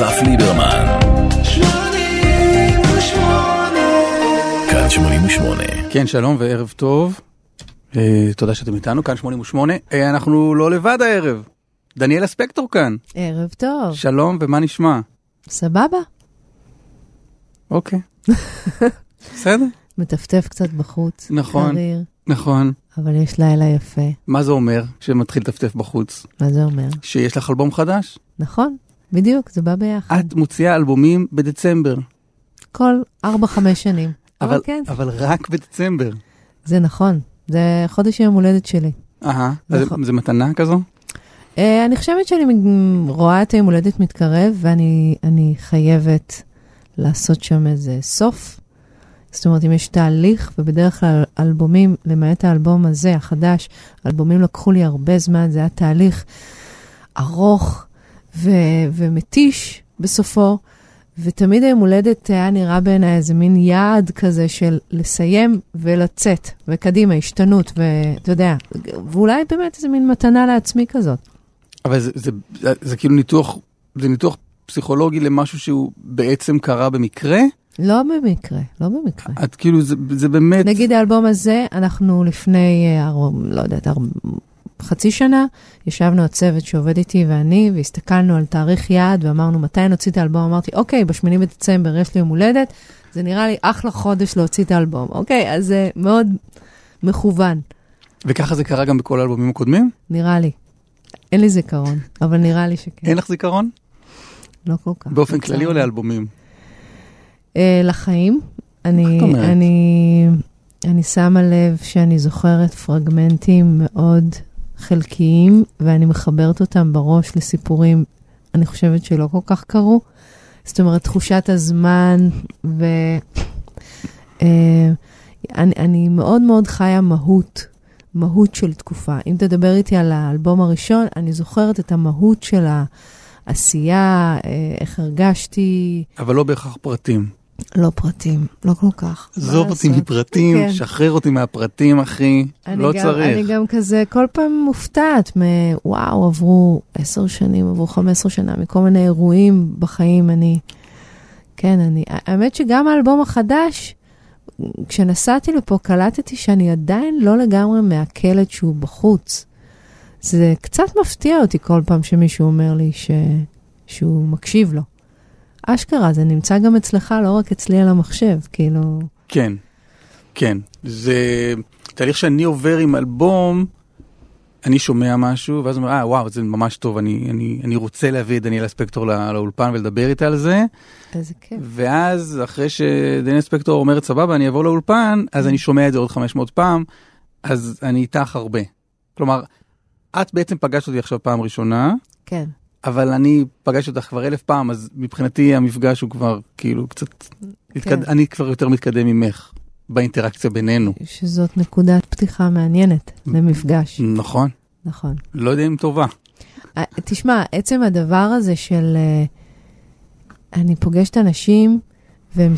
אסף ליברמן. כאן 88. כן, שלום וערב טוב. אה, תודה שאתם איתנו, כאן 88. אה, אנחנו לא לבד הערב. דניאלה ספקטור כאן. ערב טוב. שלום, ומה נשמע? סבבה. אוקיי. בסדר, מטפטף קצת בחוץ. נכון. קריר, נכון. אבל יש לילה יפה. מה זה אומר שמתחיל לטפטף בחוץ? מה זה אומר? שיש לך אלבום חדש? נכון, בדיוק, זה בא ביחד. את מוציאה אלבומים בדצמבר. כל 4-5 שנים. אבל כן, אבל רק בדצמבר. זה נכון. זה חודש יום הולדת שלי. אהה, נכון. זה מתנה כזו? אה, אני חושבת שאני רואה את היום הולדת מתקרב, ואני אני חייבת לעשות שם איזה סוף. זאת אומרת, אם יש תהליך, ובדרך כלל אלבומים, למעט האלבום הזה, החדש, אלבומים לקחו לי הרבה זמן, זה היה תהליך ארוך ו- ומתיש בסופו, ותמיד היום הולדת היה נראה בעיניי איזה מין יעד כזה של לסיים ולצאת, וקדימה, השתנות, ואתה יודע, ואולי באמת איזה מין מתנה לעצמי כזאת. אבל זה, זה, זה, זה כאילו ניתוח, זה ניתוח פסיכולוגי למשהו שהוא בעצם קרה במקרה? לא במקרה, לא במקרה. את כאילו, זה, זה באמת... נגיד האלבום הזה, אנחנו לפני, אה, לא יודעת, חצי שנה, ישבנו הצוות שעובד איתי ואני, והסתכלנו על תאריך יעד ואמרנו, מתי נוציא את האלבום? אמרתי, אוקיי, בשמיני בדצמבר יש לי יום הולדת, זה נראה לי אחלה חודש להוציא את האלבום. אוקיי, אז זה מאוד מכוון, וככה זה קרה גם בכל האלבומים הקודמים? נראה לי. אין לי זיכרון, אבל נראה לי שכן. אין לך זיכרון? לא כל כך. באופן. כללי או לאלבומים? אה, לחיים. אני? אני, אני שמה לב שאני זוכרת פרגמנטים מאוד חלקיים, ואני מחברת אותם בראש לסיפורים, אני חושבת שלא כל כך קרו. זאת אומרת, תחושת הזמן, ו... אה, אני, אני מאוד מאוד חיה מהות, מהות של תקופה. אם תדבר איתי על האלבום הראשון, אני זוכרת את המהות של העשייה, אה, איך הרגשתי, אבל לא בהכרח פרטים. לא פרטים, לא כל כך. עזוב אותי? מפרטים, כן. שחרר אותי מהפרטים, אחי. לא גם, צריך. אני גם כזה כל פעם מופתעת מוואו, עברו עשר שנים, עברו חמש עשרה שנה, מכל מיני אירועים בחיים. אני, כן, אני, האמת שגם האלבום החדש, כשנסעתי לפה, קלטתי שאני עדיין לא לגמרי מעכלת שהוא בחוץ. זה קצת מפתיע אותי כל פעם שמישהו אומר לי ש... שהוא מקשיב לו. אשכרה, זה נמצא גם אצלך, לא רק אצלי על המחשב, כאילו... כן, כן. זה תהליך שאני עובר עם אלבום, אני שומע משהו, ואז אומר, אה, וואו, זה ממש טוב, אני, אני, אני רוצה להביא את דניאלה ספקטור לא, לאולפן ולדבר איתה על זה, איזה כיף. ואז אחרי שדניאלה ספקטור אומרת, סבבה, אני אבוא לאולפן, אז אני שומע את זה עוד 500 פעם, אז אני איתך הרבה. כלומר, את בעצם פגשת אותי עכשיו פעם ראשונה, כן. אבל אני פגשתי אותך כבר אלף פעם, אז מבחינתי המפגש הוא כבר כאילו קצת, התקד... אני כבר יותר מתקדם ממך באינטראקציה בינינו. שזאת נקודת פתיחה מעניינת למפגש, נכון, נכון. לא יודע אם טובה. אה, תשמע, עצם הדבר הזה של אה, אני פוגשת אנשים והם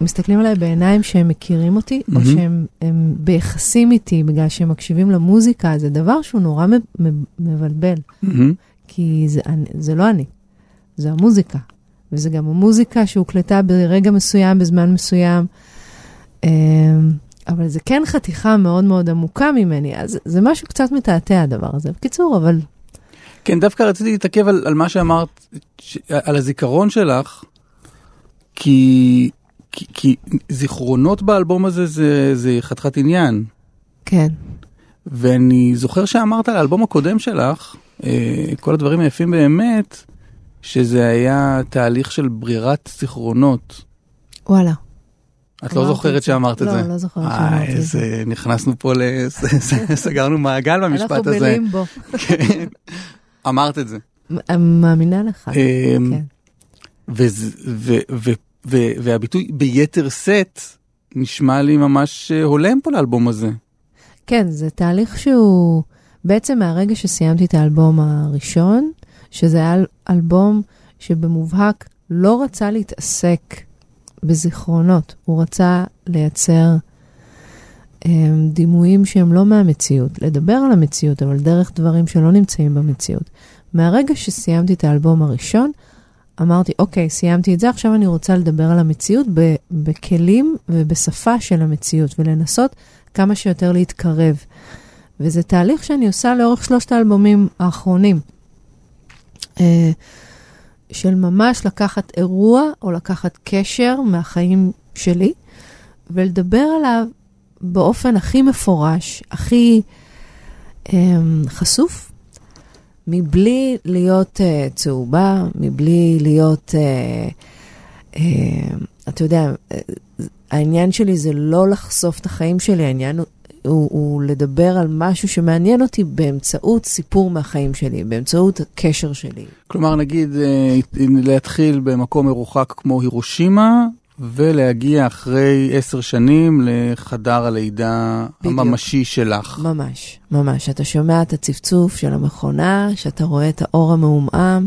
מסתכלים, עליי בעיניים שהם מכירים אותי, או מהמם. שהם הם ביחסים איתי בגלל שהם מקשיבים למוזיקה, זה דבר שהוא נורא מבלבל, מהמם. כי זה, זה לא אני, זה המוזיקה. וזה גם המוזיקה שהוקלטה ברגע מסוים, בזמן מסוים. אמ, אבל זה כן חתיכה מאוד מאוד עמוקה ממני, אז זה משהו קצת מתעתע הדבר הזה. בקיצור, אבל כן, דווקא רציתי להתעכב על, על מה שאמרת, ש... על הזיכרון שלך, כי, כי, כי זיכרונות באלבום הזה זה, זה חתיכת עניין. כן. ואני זוכר שאמרת על האלבום הקודם שלך, כל הדברים היפים באמת, שזה היה תהליך של ברירת זיכרונות. וואלה. את לא זוכרת. שאמרת את לא, זה? לא זוכרת אה, שאמרתי את זה. איזה, נכנסנו פה, לס... סגרנו מעגל במשפט אנחנו הזה. בלימבו. כן. אמרת את זה. מאמינה לך. אמ, כן. והביטוי ביתר שאת נשמע לי ממש אה, הולם פה לאלבום הזה. כן, זה תהליך שהוא בעצם מהרגע שסיימתי את האלבום הראשון, שזה היה אל- אלבום שבמובהק לא רצה להתעסק בזיכרונות, הוא רצה לייצר הם, דימויים שהם לא מהמציאות, לדבר על המציאות, אבל דרך דברים שלא נמצאים במציאות. מהרגע שסיימתי את האלבום הראשון, אמרתי, אוקיי, סיימתי את זה, עכשיו אני רוצה לדבר על המציאות ב- בכלים ובשפה של המציאות, ולנסות כמה שיותר להתקרב. וזה תהליך שאני עושה לאורך שלושת האלבומים האחרונים. אה, של ממש לקחת אירוע או לקחת קשר מהחיים שלי ולדבר עליו באופן הכי מפורש, הכי um, חשוף, מבלי להיות uh, צהובה, מבלי להיות, uh, uh, אתה יודע, uh, העניין שלי זה לא לחשוף את החיים שלי, העניין הוא, הוא, הוא לדבר על משהו שמעניין אותי באמצעות סיפור מהחיים שלי, באמצעות הקשר שלי. כלומר, נגיד, להתחיל במקום מרוחק כמו הירושימה, ולהגיע אחרי עשר שנים לחדר הלידה בדיוק. הממשי שלך. ממש, ממש. אתה שומע את הצפצוף של המכונה, שאתה רואה את האור המעומעם.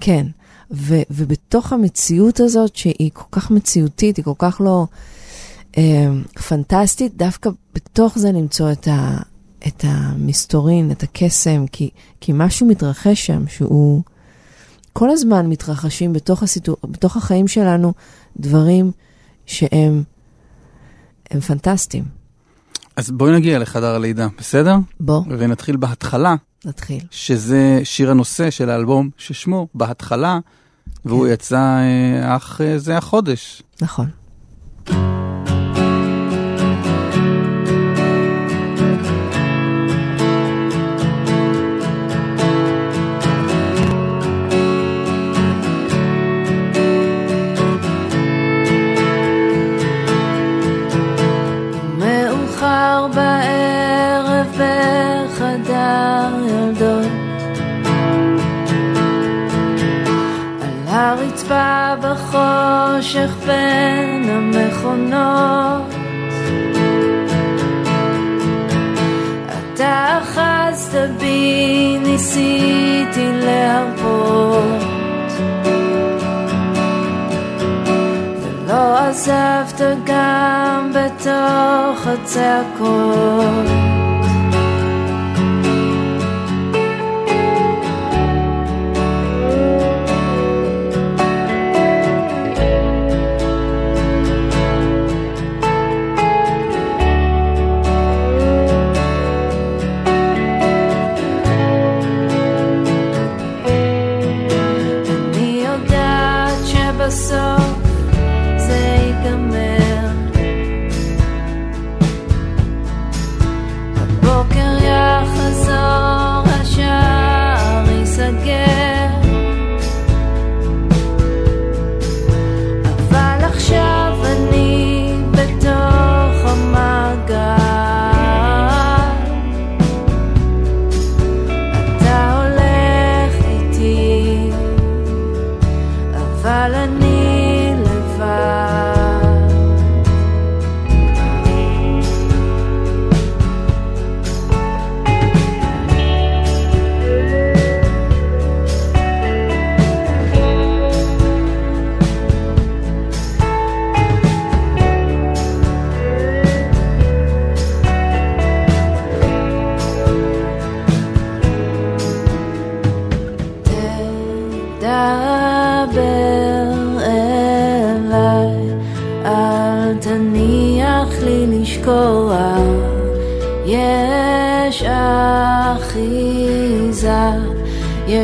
כן, ו- ובתוך המציאות הזאת, שהיא כל כך מציאותית, היא כל כך לא אה, פנטסטית, דווקא בתוך זה למצוא את, ה- את המסתורין, את הקסם, כי, כי משהו מתרחש שם שהוא... כל הזמן מתרחשים בתוך, הסיטו... בתוך החיים שלנו דברים שהם הם פנטסטיים. אז בואי נגיע לחדר הלידה, בסדר? בוא. ונתחיל בהתחלה. נתחיל. שזה שיר הנושא של האלבום ששמו בהתחלה, כן. והוא יצא אה, אך אה, זה החודש. נכון. בחושך בין המכונות. אתה אחזת בי, ניסיתי להרפות. ולא עזבת גם בתוך הצעקות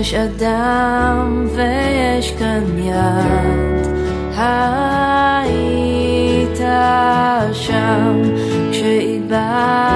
יש אדם ויש כאן יד. היית שם כשאיבדתי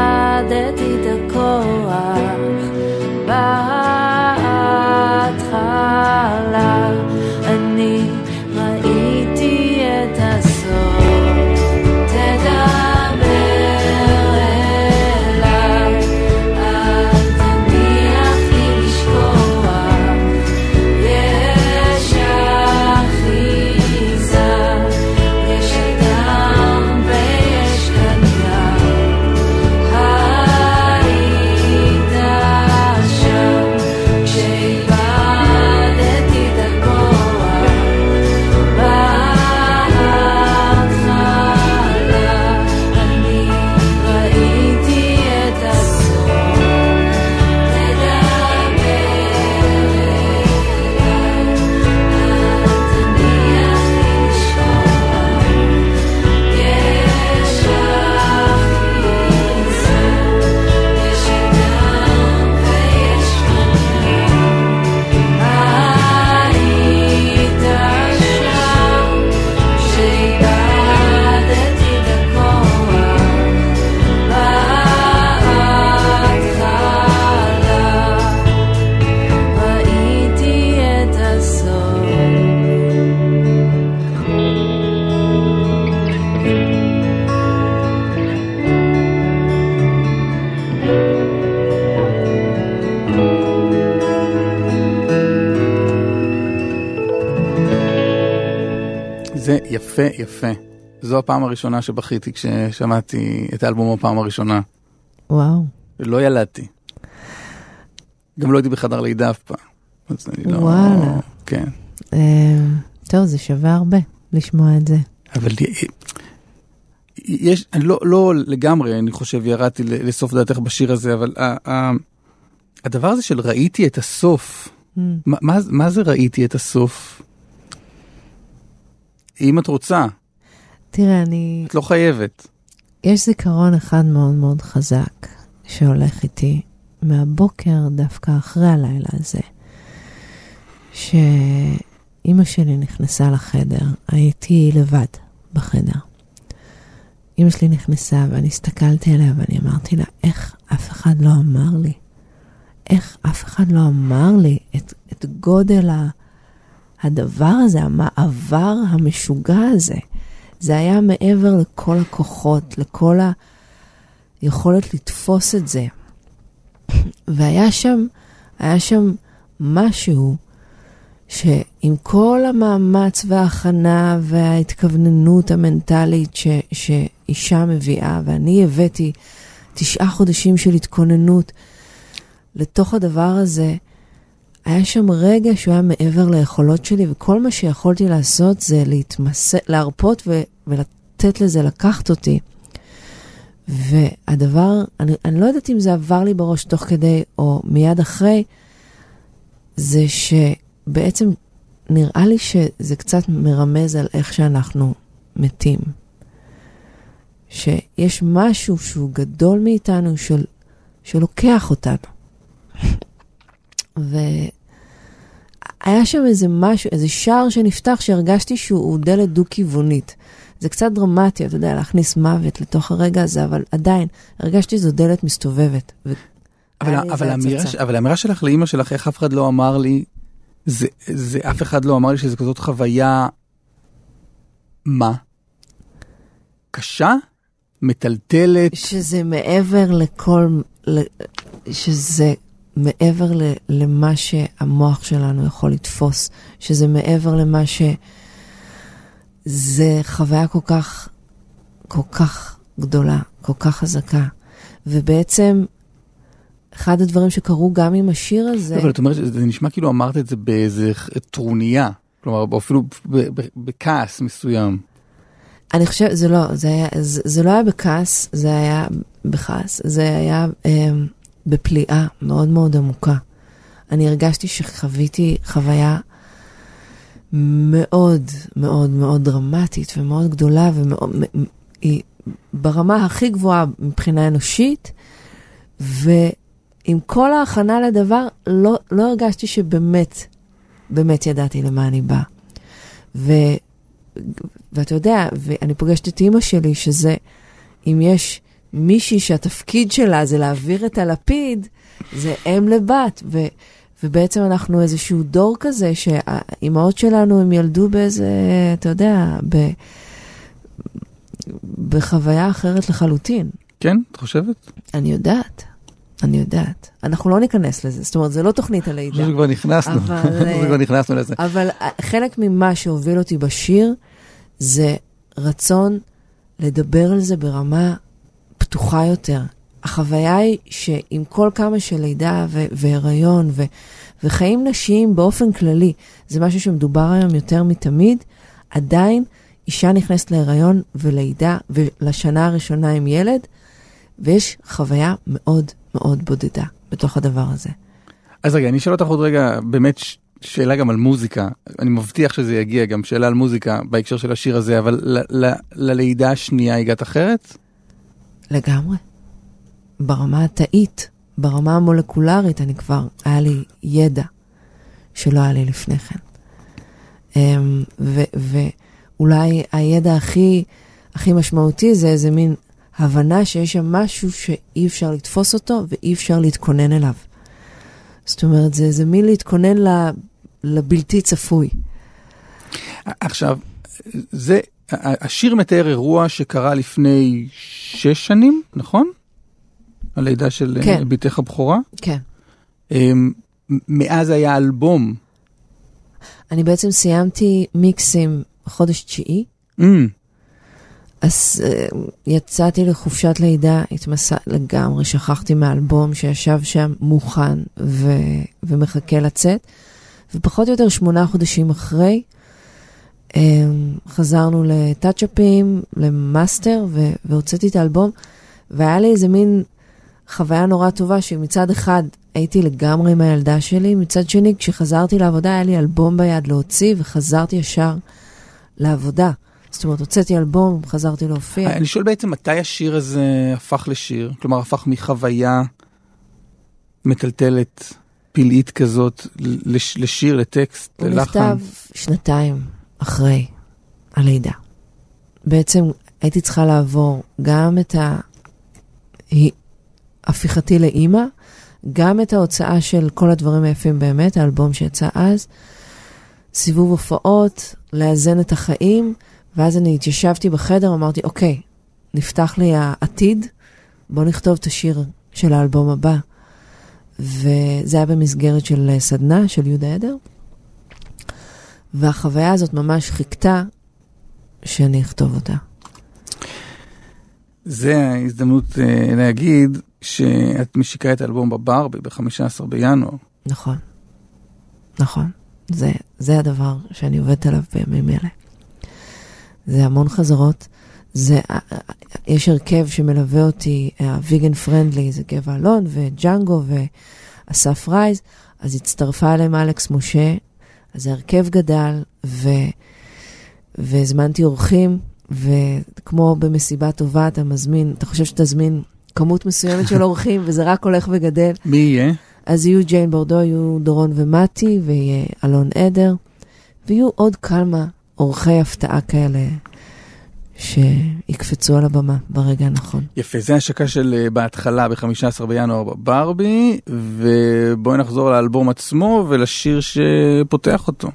יפה, יפה. זו הפעם הראשונה שבכיתי כששמעתי את האלבום בפעם הראשונה. וואו. לא ילדתי. גם לא הייתי בחדר לידה אף פעם. אז אני לא... וואלה. כן. אה, טוב, זה שווה הרבה לשמוע את זה. אבל יש, אני לא, לא לגמרי, אני חושב, ירדתי לסוף דעתך בשיר הזה, אבל ה, ה, הדבר הזה של ראיתי את הסוף, Mm. מה, מה זה ראיתי את הסוף? אם את רוצה, תראה, אני... את לא חייבת. יש זיכרון אחד מאוד מאוד חזק שהולך איתי מהבוקר דווקא אחרי הלילה הזה, שאימא שלי נכנסה לחדר, הייתי לבד בחדר. אימא שלי נכנסה ואני הסתכלתי עליה ואני אמרתי לה, איך אף אחד לא אמר לי? איך אף אחד לא אמר לי את, את גודל ה, הדבר הזה, המעבר המשוגע הזה? זה היה מעבר לכל הכוחות, לכל היכולת לתפוס את זה. והיה שם, היה שם משהו שעם כל המאמץ וההכנה וההתכווננות המנטלית ש, שאישה מביאה, ואני הבאתי תשעה חודשים של התכוננות לתוך הדבר הזה, היה שם רגע שהוא היה מעבר ליכולות שלי, וכל מה שיכולתי לעשות זה להתמסר, להרפות ו, ולתת לזה לקחת אותי. והדבר, אני, אני לא יודעת אם זה עבר לי בראש תוך כדי או מיד אחרי, זה שבעצם נראה לי שזה קצת מרמז על איך שאנחנו מתים. שיש משהו שהוא גדול מאיתנו, של, שלוקח אותנו. והיה שם איזה משהו, איזה שער שנפתח שהרגשתי שהוא דלת דו-כיוונית. זה קצת דרמטי, אתה יודע, להכניס מוות לתוך הרגע הזה, אבל עדיין, הרגשתי זו דלת מסתובבת. ו... אבל, היה אבל, האמירה, אבל האמירה שלך לאימא שלך, איך אף אחד לא אמר לי, זה, זה אף אחד לא אמר לי שזה כזאת חוויה, מה? קשה? מטלטלת? שזה מעבר לכל, שזה מעבר ל- למה שהמוח שלנו יכול לתפוס, שזה מעבר למה ש... זה חוויה כל כך, כל כך גדולה, כל כך חזקה. ובעצם, אחד הדברים שקרו גם עם השיר הזה, אבל את אומרת, זה נשמע כאילו אמרת את זה באיזה טרוניה, כלומר, אפילו בכעס מסוים. אני חושבת, זה לא, זה, היה, זה, זה לא היה בכעס, זה היה בכעס, זה היה אה, בפליאה מאוד מאוד עמוקה. אני הרגשתי שחוויתי חוויה מאוד מאוד מאוד דרמטית ומאוד גדולה, והיא ברמה הכי גבוהה מבחינה אנושית, ועם כל ההכנה לדבר, לא, לא הרגשתי שבאמת, באמת ידעתי למה אני באה. ואתה יודע, ואני פוגשת את אימא שלי, שזה, אם יש מישהי שהתפקיד שלה זה להעביר את הלפיד, זה אם לבת. ו, ובעצם אנחנו איזשהו דור כזה, שהאימהות שלנו, הם ילדו באיזה, אתה יודע, ב, בחוויה אחרת לחלוטין. כן, את חושבת? אני יודעת, אני יודעת. אנחנו לא ניכנס לזה, זאת אומרת, זה לא תוכנית אני הלידה. חושב שכבר נכנסנו, אבל, אני חושב שכבר נכנסנו לזה. אבל אה, חלק ממה שהוביל אותי בשיר זה רצון לדבר על זה ברמה פתוחה יותר. החוויה היא שעם כל כמה של לידה ו- והיריון ו- וחיים נשיים באופן כללי, זה משהו שמדובר היום יותר מתמיד, עדיין אישה נכנסת להיריון ולידה ולשנה הראשונה עם ילד, ויש חוויה מאוד מאוד בודדה בתוך הדבר הזה. אז רגע, אני אשאל אותך עוד רגע, באמת שאלה גם על מוזיקה. אני מבטיח שזה יגיע, גם שאלה על מוזיקה בהקשר של השיר הזה, אבל ללידה השנייה הגעת אחרת? לגמרי. ברמה התאית, ברמה המולקולרית, אני כבר, היה לי ידע שלא היה לי לפני כן. אמ, ו- ואולי הידע הכי, הכי משמעותי זה איזה מין הבנה שיש שם משהו שאי אפשר לתפוס אותו ואי אפשר להתכונן אליו. זאת אומרת, זה איזה מין להתכונן לבלתי צפוי. עכשיו, זה, השיר מתאר אירוע שקרה לפני שש שנים, נכון? הלידה של כן. כן. בתך הבכורה. כן. אמ, מאז היה אלבום. אני בעצם סיימתי מיקסים בחודש תשיעי. Mm, אז uh, יצאתי לחופשת לידה, התמסע לגמרי, שכחתי מהאלבום שישב שם מוכן ו... ומחכה לצאת. ופחות או יותר שמונה חודשים אחרי, חזרנו ל touch-upים, למאסטר. והוצאתי את האלבום, והיה לי איזה מין חוויה נורא טובה, שמצד אחד הייתי לגמרי עם הילדה שלי, מצד שני, כשחזרתי לעבודה היה לי אלבום ביד להוציא, וחזרתי ישר לעבודה. זאת אומרת, הוצאתי אלבום, חזרתי להופיע. אני שואל בעצם מתי השיר הזה הפך לשיר? כלומר, הפך מחוויה מטלטלת, פלאית כזאת, לש, לשיר, לטקסט, הוא ללחן. נכתב שנתיים אחרי הלידה. בעצם הייתי צריכה לעבור גם את. הפיכתי לאימא, גם את ההוצאה של כל הדברים היפים באמת, האלבום שיצא אז, סיבוב הופעות, לאזן את החיים, ואז אני התיישבתי בחדר, אמרתי, אוקיי, נפתח לי העתיד, בוא נכתוב את השיר של האלבום הבא. וזה היה במסגרת של סדנה של יהודה עדר. והחוויה הזאת ממש חיכתה שאני אכתוב אותה. זה ההזדמנות uh, להגיד שאת משיקה את האלבום בברבי ב-15 בינואר. נכון, נכון. זה, זה הדבר שאני עובדת עליו בימים אלה. זה המון חזרות. זה, יש הרכב שמלווה אותי, הוויגן פרנדלי, זה גבע אלון וג'אנגו ואסף רייז, אז הצטרפה אליהם אלכס משה, אז ההרכב גדל, ו, והזמנתי אורחים, וכמו במסיבה טובה, אתה מזמין, אתה חושב שתזמין כמות מסוימת של אורחים, וזה רק הולך וגדל. מי יהיה? אז יהיו ג'יין בורדו, יהיו דורון ומתי, ויהיה אלון עדר, ויהיו עוד כמה אורחי הפתעה כאלה שיקפצו על הבמה ברגע הנכון. יפה, זה השקה של אה, בהתחלה ב-15 בינואר בברבי, ובואי נחזור לאלבום עצמו ולשיר שפותח אותו.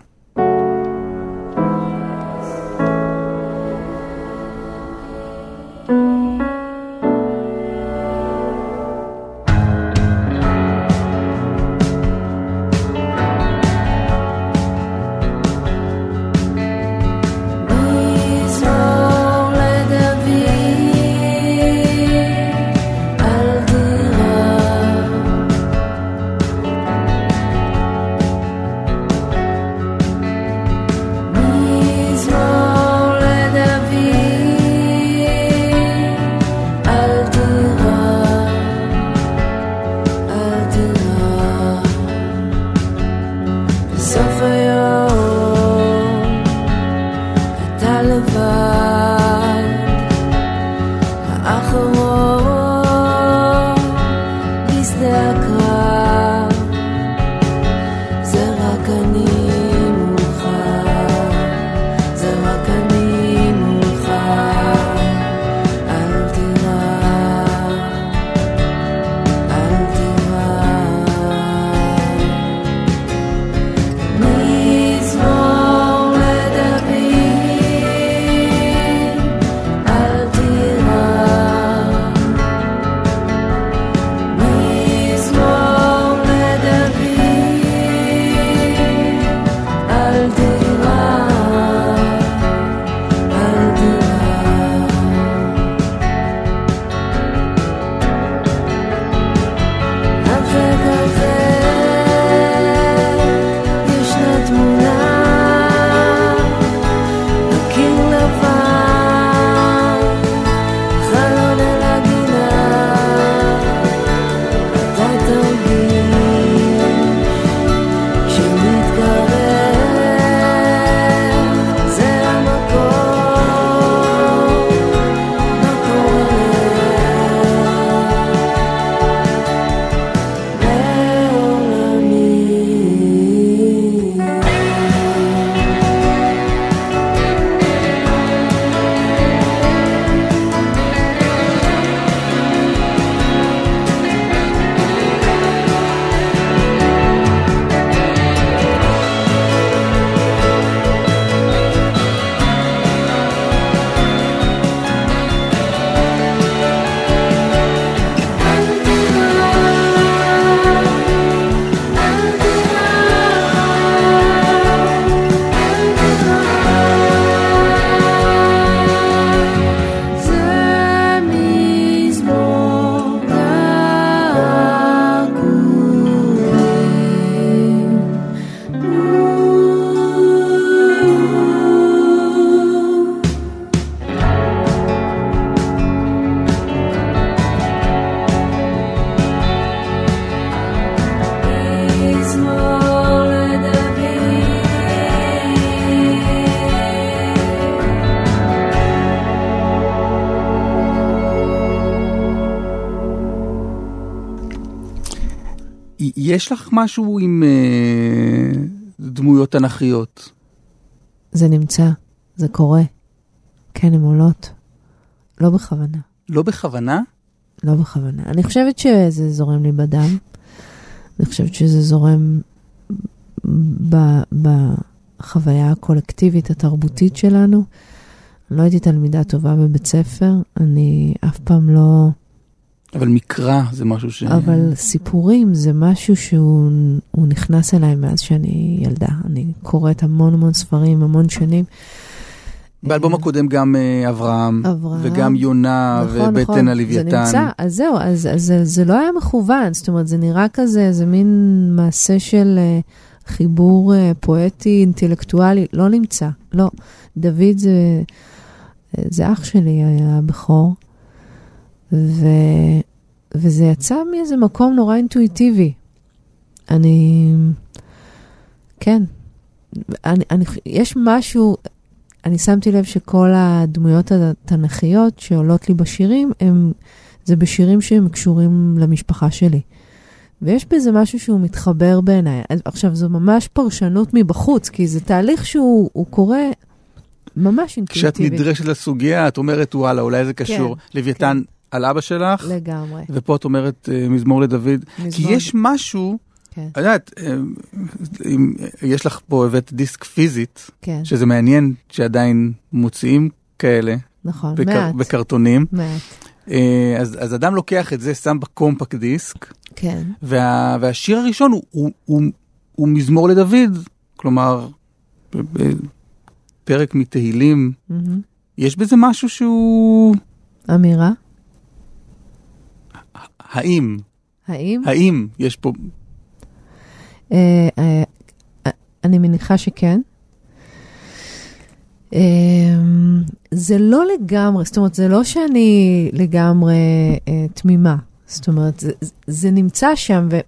יש לך משהו עם אה, דמויות תנכיות? זה נמצא, זה קורה. כן, הן עולות. לא בכוונה. לא בכוונה? לא בכוונה. אני חושבת שזה זורם לי בדם. אני חושבת שזה זורם ב- בחוויה הקולקטיבית התרבותית שלנו. אני לא הייתי תלמידה טובה בבית ספר, אני אף פעם לא... אבל מקרא זה משהו ש... אבל סיפורים זה משהו שהוא הוא נכנס אליי מאז שאני ילדה. אני קוראת המון המון ספרים, המון שנים. באלבום הקודם גם אה, אברהם, אברהם. וגם יונה, נכון, ובטן נכון. הלוויתן. זה נמצא, אז זהו, אז, אז זה, זה לא היה מכוון, זאת אומרת, זה נראה כזה, איזה מין מעשה של uh, חיבור uh, פואטי, אינטלקטואלי, לא נמצא, לא. דוד זה, זה אח שלי, היה הבכור, ו, וזה יצא מאיזה מקום נורא אינטואיטיבי. אני, כן, אני, אני, יש משהו, אני שמתי לב שכל הדמויות התנכיות שעולות לי בשירים, הם, זה בשירים שהם קשורים למשפחה שלי. ויש בזה משהו שהוא מתחבר בעיניי. עכשיו, זו ממש פרשנות מבחוץ, כי זה תהליך שהוא הוא קורה ממש כשאת אינטואיטיבי. נדרשת לסוגיה, את אומרת, וואלה, אולי זה קשור. לוויתן על אבא שלך, לגמרי. ופה את אומרת אה, מזמור לדוד. כי מזמור- יש משהו, כן, את יודעת, אה, אם יש לך פה, הבאת דיסק פיזית, כן, שזה מעניין שעדיין מוציאים כאלה נכון, בקר- מעט, בקרטונים. מעט, אה, אז, אז אדם לוקח את זה, שם בקומפקט דיסק, כן. וה, והשיר הראשון הוא, הוא, הוא, הוא מזמור לדוד, כלומר, פרק מתהילים. מהמם. יש בזה משהו שהוא... אמירה? האם, האם? האם יש פה... אה, אה, אה, אני מניחה שכן. זה לא לגמרי, זאת אומרת, זה לא שאני לגמרי תמימה. זאת אומרת, זה, זה נמצא שם, ו...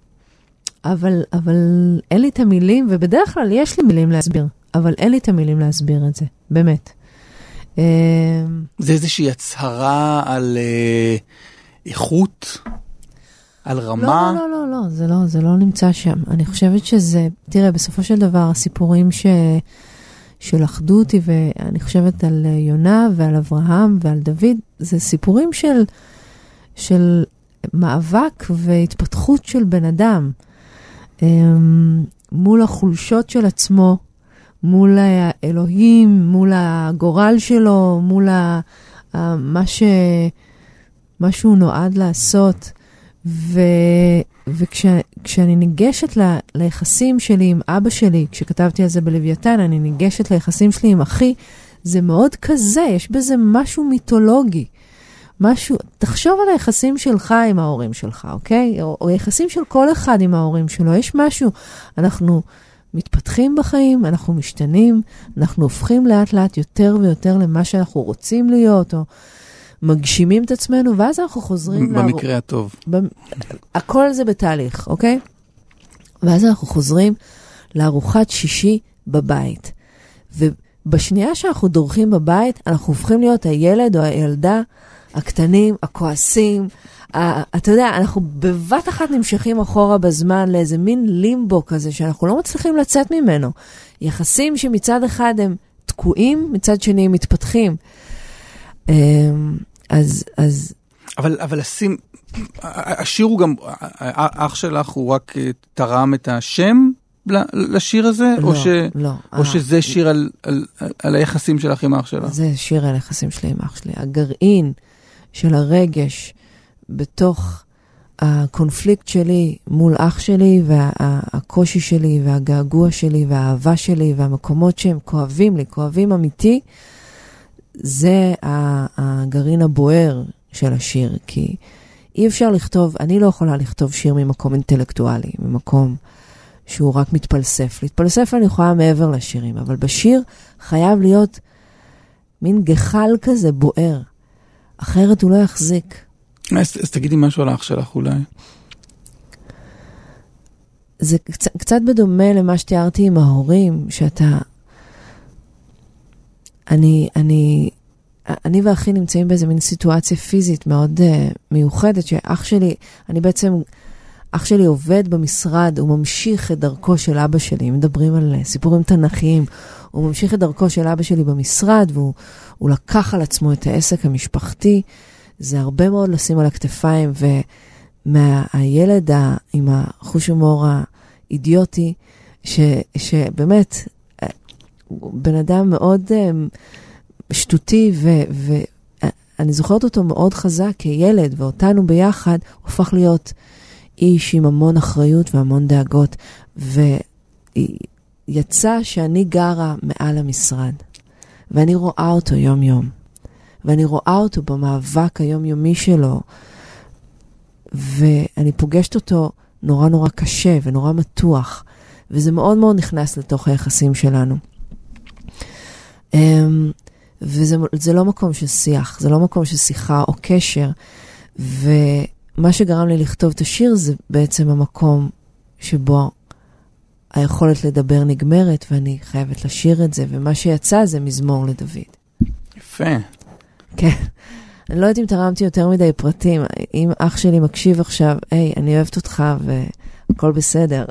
אבל, אבל אין לי את המילים, ובדרך כלל יש לי מילים להסביר, אבל אין לי את המילים להסביר את זה, באמת. זה איזושהי הצהרה על אה, איכות, על רמה. לא, לא, לא, לא, זה לא, זה לא נמצא שם. אני חושבת שזה, תראה, בסופו של דבר, הסיפורים ש... שלכדו אותי, ואני חושבת על אה, יונה ועל אברהם ועל דוד, זה סיפורים של, של מאבק והתפתחות של בן אדם אמ, מול החולשות של עצמו, מול האלוהים, מול הגורל שלו, מול ה, מה, ש, מה שהוא נועד לעשות. ו, וכשאני ניגשת ל, ליחסים שלי עם אבא שלי, כשכתבתי על זה בלוויתן, אני ניגשת ליחסים שלי עם אחי, זה מאוד כזה, יש בזה משהו מיתולוגי. משהו, תחשוב על היחסים שלך עם ההורים שלך, אוקיי? או, או יחסים של כל אחד עם ההורים שלו, יש משהו. אנחנו מתפתחים בחיים, אנחנו משתנים, אנחנו הופכים לאט לאט יותר ויותר למה שאנחנו רוצים להיות, או מגשימים את עצמנו, ואז אנחנו חוזרים... במקרה הטוב. במ- הכל זה בתהליך, אוקיי? ואז אנחנו חוזרים לארוחת שישי בבית. ובשנייה שאנחנו דורכים בבית, אנחנו הופכים להיות הילד או הילדה הקטנים, הכועסים. ה- אתה יודע, אנחנו בבת אחת נמשכים אחורה בזמן לאיזה מין לימבו כזה, שאנחנו לא מצליחים לצאת ממנו. יחסים שמצד אחד הם תקועים, מצד שני הם מתפתחים. אמ, אז, אז אבל, אבל לשים, השיר הוא גם, אח שלך הוא רק אה, תרם את השם לשיר הזה, לא, או, ש, לא. או שזה שיר על, על, על היחסים שלך עם אח שלך? זה שיר על היחסים שלי עם אח שלי. הגרעין של הרגש בתוך הקונפליקט שלי מול אח שלי, והקושי שלי, והגעגוע שלי, והאהבה שלי, והמקומות שהם כואבים לי, כואבים אמיתי, זה הגרעין הבוער של השיר. כי אי אפשר לכתוב, אני לא יכולה לכתוב שיר ממקום אינטלקטואלי, ממקום שהוא רק מתפלסף. להתפלסף אני יכולה מעבר לשירים, אבל בשיר חייב להיות מין גחל כזה בוער, אחרת הוא לא יחזיק. אז, אז תגידי משהו על האח שלך אולי. זה קצת, קצת בדומה למה שתיארתי עם ההורים, שאתה... אני, אני, אני ואחי נמצאים באיזה מין סיטואציה פיזית מאוד uh, מיוחדת, שאח שלי, אני בעצם, אח שלי עובד במשרד, הוא ממשיך את דרכו של אבא שלי, אם מדברים על אה, סיפורים תנכיים, הוא ממשיך את דרכו של אבא שלי במשרד, והוא הוא לקח על עצמו את העסק המשפחתי. זה הרבה מאוד לשים על הכתפיים, ומהילד עם החוש הומור האידיוטי, ש, שבאמת, בן אדם מאוד אה, שטותי, ואני זוכרת אותו מאוד חזק כילד, ואותנו ביחד, הוא הפך להיות איש עם המון אחריות והמון דאגות, ויצא שאני גרה מעל המשרד, ואני רואה אותו יום-יום, ואני רואה אותו במאבק היומיומי שלו, ואני פוגשת אותו נורא נורא קשה ונורא מתוח, וזה מאוד מאוד נכנס לתוך היחסים שלנו. אמ, וזה זה לא מקום של שיח, זה לא מקום של שיחה או קשר, ומה שגרם לי לכתוב את השיר זה בעצם המקום שבו היכולת לדבר נגמרת, ואני חייבת לשיר את זה, ומה שיצא זה מזמור לדוד. יפה. כן. אני לא יודעת אם תרמתי יותר מדי פרטים. אם אח שלי מקשיב עכשיו, היי, אני אוהבת אותך והכל בסדר.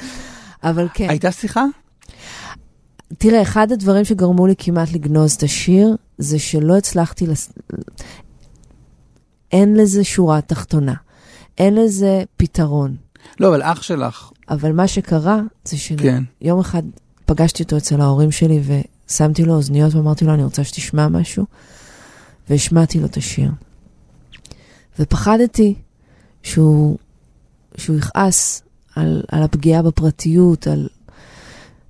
אבל כן. הייתה שיחה? תראה, אחד הדברים שגרמו לי כמעט לגנוז את השיר, זה שלא הצלחתי לס... אין לזה שורה תחתונה. אין לזה פתרון. לא, אבל אח שלך. אבל מה שקרה, זה כן. שיום אחד פגשתי אותו אצל ההורים שלי ושמתי לו אוזניות ואמרתי לו, אני רוצה שתשמע משהו, והשמעתי לו את השיר. ופחדתי שהוא, שהוא יכעס על, על הפגיעה בפרטיות, על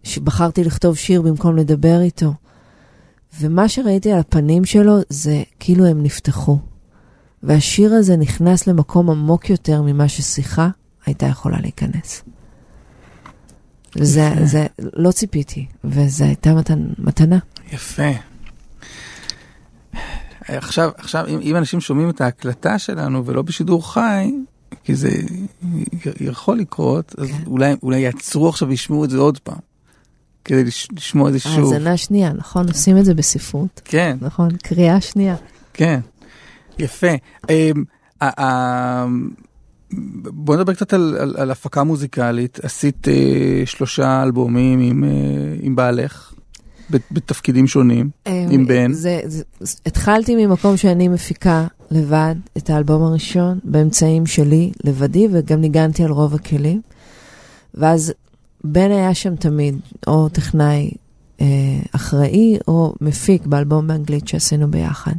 שבחרתי לכתוב שיר במקום לדבר איתו. ומה שראיתי על הפנים שלו זה כאילו הם נפתחו. והשיר הזה נכנס למקום עמוק יותר ממה ששיחה הייתה יכולה להיכנס. וזה, זה, לא ציפיתי, וזו הייתה מתנ, מתנה. יפה. עכשיו, עכשיו אם, אם אנשים שומעים את ההקלטה שלנו ולא בשידור חי, כי זה יכול לקרות, אז כן. אולי, אולי יעצרו עכשיו וישמעו את זה עוד פעם, כדי לש, לשמוע את זה שוב. האזנה שנייה, נכון? עושים את זה בספרות. כן, נכון, קריאה שנייה. כן. יפה. אמ, בוא נדבר קצת על, על, על הפקה מוזיקלית. עשית אה, שלושה אלבומים עם, אה, עם בעלך, בת- בתפקידים שונים, עם בן. אה, זה, זה, התחלתי ממקום שאני מפיקה לבד את האלבום הראשון, באמצעים שלי, לבדי, וגם ניגנתי על רוב הכלים. ואז בן היה שם תמיד, או טכנאי אה, אחראי, או מפיק באלבום באנגלית שעשינו ביחד.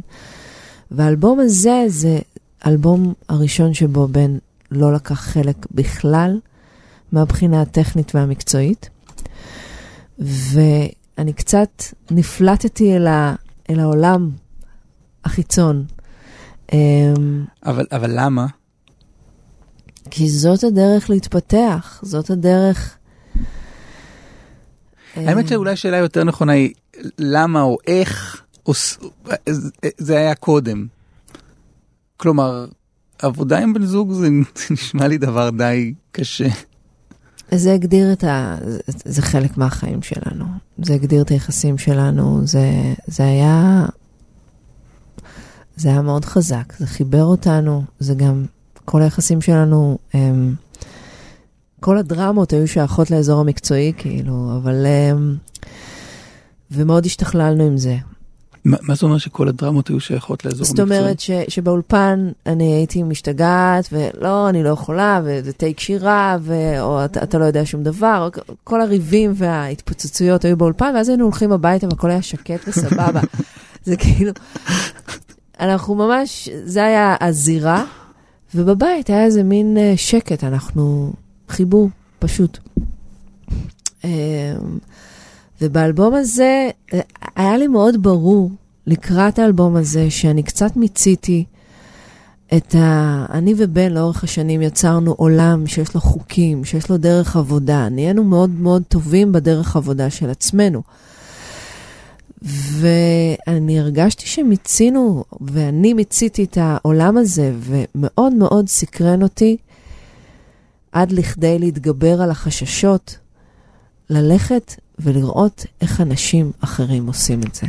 והאלבום הזה זה האלבום הראשון שבו בן לא לקח חלק בכלל מהבחינה הטכנית והמקצועית. ואני קצת נפלטתי אל, ה, אל העולם החיצון. אמ, אבל, אבל למה? כי זאת הדרך להתפתח, זאת הדרך... האמת אמ, שאולי שאלה יותר נכונה היא למה או איך זה היה קודם. כלומר, עבודה עם בן זוג זה נשמע לי דבר די קשה. זה הגדיר את ה... זה חלק מהחיים שלנו. זה הגדיר את היחסים שלנו, זה, זה היה... זה היה מאוד חזק, זה חיבר אותנו, זה גם... כל היחסים שלנו, הם, כל הדרמות היו שייכות לאזור המקצועי, כאילו, אבל... הם, ומאוד השתכללנו עם זה. מה מה זה אומר שכל הדרמות היו שייכות לאזור זאת אומרת ש, שבאולפן אני הייתי משתגעת, ולא, אני לא יכולה, וזה טייק שירה, ו, או אתה, אתה לא יודע שום דבר, כל הריבים וההתפוצצויות היו באולפן, ואז היינו הולכים הביתה והכל היה שקט וסבבה. זה כאילו, אנחנו ממש, זה היה הזירה, ובבית היה איזה מין אה, שקט, אנחנו חיבור, פשוט. אה, ובאלבום הזה, היה לי מאוד ברור לקראת האלבום הזה, שאני קצת מיציתי את ה... אני ובן לאורך השנים יצרנו עולם שיש לו חוקים, שיש לו דרך עבודה. נהיינו מאוד מאוד טובים בדרך עבודה של עצמנו. ואני הרגשתי שמיצינו, ואני מיציתי את העולם הזה, ומאוד מאוד סקרן אותי עד לכדי להתגבר על החששות, ללכת ולראות איך אנשים אחרים עושים את זה.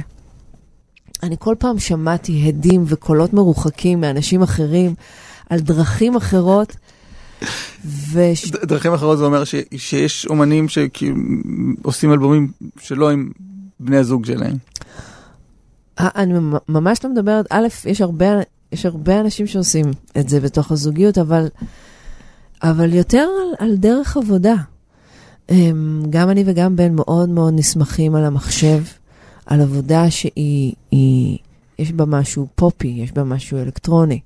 אני כל פעם שמעתי הדים וקולות מרוחקים מאנשים אחרים על דרכים אחרות, וש... ד- דרכים אחרות זה אומר ש, שיש אומנים שעושים אלבומים שלא עם בני הזוג שלהם. אה, אני ממ- ממש לא מדברת, א', יש הרבה, יש הרבה אנשים שעושים את זה בתוך הזוגיות, אבל, אבל יותר על, על דרך עבודה. אמ, גם אני וגם בן מאוד מאוד נסמכים על המחשב, על עבודה שהיא, היא, יש בה משהו פופי, יש בה משהו אלקטרוני.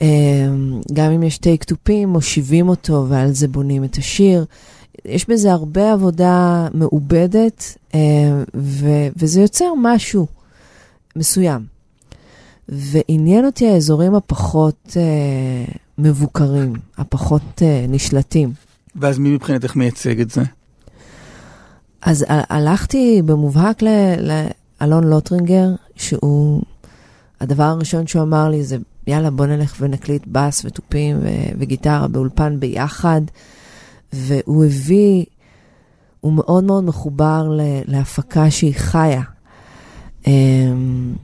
אמ, גם אם יש טייק טופים, מושיבים אותו ועל זה בונים את השיר. יש בזה הרבה עבודה מעובדת, אמ, ו- וזה יוצר משהו. מסוים. ועניין אותי האזורים הפחות אה, מבוקרים, הפחות אה, נשלטים. ואז מי מבחינתך מייצג את זה? אז הלכתי במובהק לאלון לוטרינגר, שהוא, הדבר הראשון שהוא אמר לי זה, יאללה, בוא נלך ונקליט בס ותופים ו- וגיטרה באולפן ביחד. והוא הביא, הוא מאוד מאוד מחובר ל- להפקה שהיא חיה. אמ,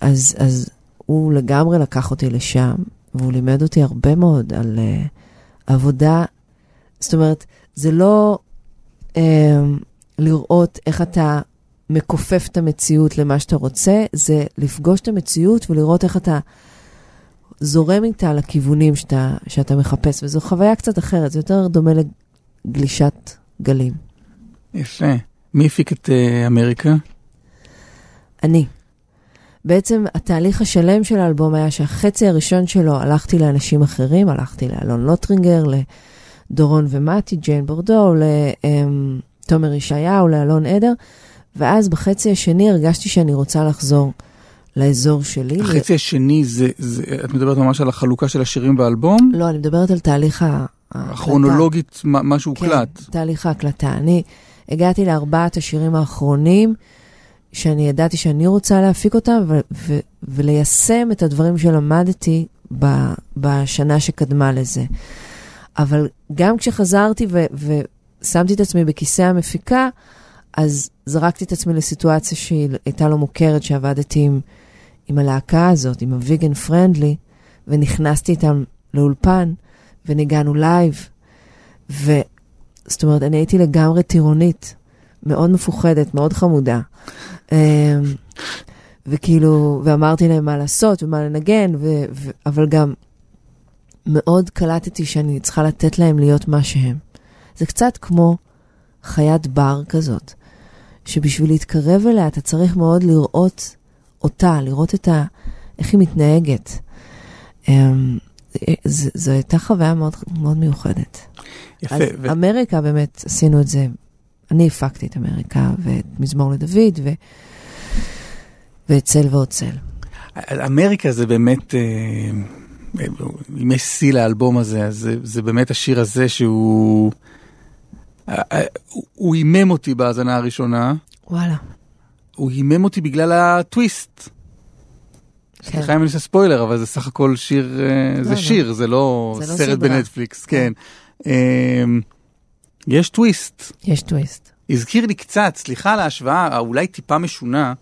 אז, אז הוא לגמרי לקח אותי לשם, והוא לימד אותי הרבה מאוד על uh, עבודה. זאת אומרת, זה לא um, לראות איך אתה מכופף את המציאות למה שאתה רוצה, זה לפגוש את המציאות ולראות איך אתה זורם איתה לכיוונים שאתה, שאתה מחפש, וזו חוויה קצת אחרת, זה יותר דומה לגלישת גלים. יפה. מי הפיק את uh, אמריקה? אני. בעצם התהליך השלם של האלבום היה שהחצי הראשון שלו הלכתי לאנשים אחרים, הלכתי לאלון לוטרינגר, לדורון ומתי, ג'יין בורדו, לתומר ישעיהו, לאלון עדר, ואז בחצי השני הרגשתי שאני רוצה לחזור לאזור שלי. החצי השני זה, זה, את מדברת ממש על החלוקה של השירים באלבום? לא, אני מדברת על תהליך. ההקלטה. הכרונולוגית, מה שהוקלט. כן, תהליך ההקלטה. אני הגעתי לארבעת השירים האחרונים, שאני ידעתי שאני רוצה להפיק אותם, ו- ו- וליישם את הדברים שלמדתי ב- בשנה שקדמה לזה. אבל גם כשחזרתי ו- ושמתי את עצמי בכיסא המפיקה, אז זרקתי את עצמי לסיטואציה שהיא הייתה לא מוכרת, שעבדתי עם, עם הלהקה הזאת, עם הוויגן פרנדלי, ונכנסתי איתם לאולפן, וניגנו לייב, וזאת אומרת, אני הייתי לגמרי טירונית, מאוד מפוחדת, מאוד חמודה. אמ, וכאילו, ואמרתי להם מה לעשות ומה לנגן, ו- ו- אבל גם מאוד קלטתי שאני צריכה לתת להם להיות מה שהם. זה קצת כמו חיית בר כזאת, שבשביל להתקרב אליה אתה צריך מאוד לראות אותה, לראות את ה... איך היא מתנהגת. אמ, ז- זו הייתה חוויה מאוד, מאוד מיוחדת. יפה. אז ו- אמריקה באמת, עשינו את זה, אני הפקתי את אמריקה ואת מזמור לדוד ו... ואת צל ועוד צל. אמריקה זה באמת, אה, אם יש שיא לאלבום הזה, אז זה, זה באמת השיר הזה שהוא... אה, אה, הוא- הימם אותי בהאזנה הראשונה, וואלה. הוא הימם אותי בגלל הטוויסט. כן. סליחה אם אני עושה ספוילר, אבל זה סך הכל שיר, לא, זה לא. שיר, זה לא זה לא סרט סדרה. בנטפליקס, כן. אה, יש טוויסט. יש טוויסט. הזכיר לי קצת, סליחה על ההשוואה, אולי טיפה משונה,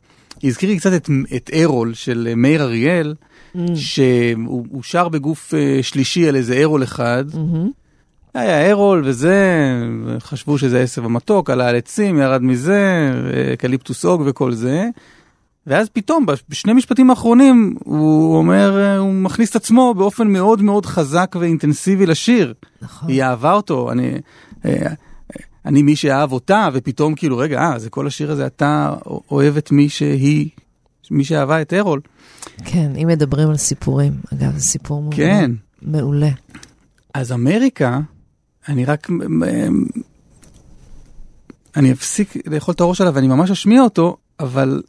הזכיר לי קצת את, את ארול של מאיר אריאל, Mm. שהוא הוא שר בגוף אה, שלישי על איזה ארול אחד. מהמם. היה ארול וזה, חשבו שזה עשב המתוק, עלה על עצים, ירד מזה, אקליפטוס אוג וכל זה. ואז פתאום, בשני משפטים האחרונים, הוא אומר, אה, הוא מכניס את עצמו באופן מאוד מאוד חזק ואינטנסיבי לשיר. נכון. היא אהבה אותו, אני, אני מי שאהב אותה, ופתאום כאילו, רגע, אה, זה כל השיר הזה, אתה אוהב את מי שהיא, מי שאהבה את ארול. כן, אם מדברים על סיפורים, אגב, זה סיפור מעולה. כן. מעולה. אז אמריקה, אני רק, אני אפסיק לאכול את הראש עליו ואני ממש אשמיע אותו, אבל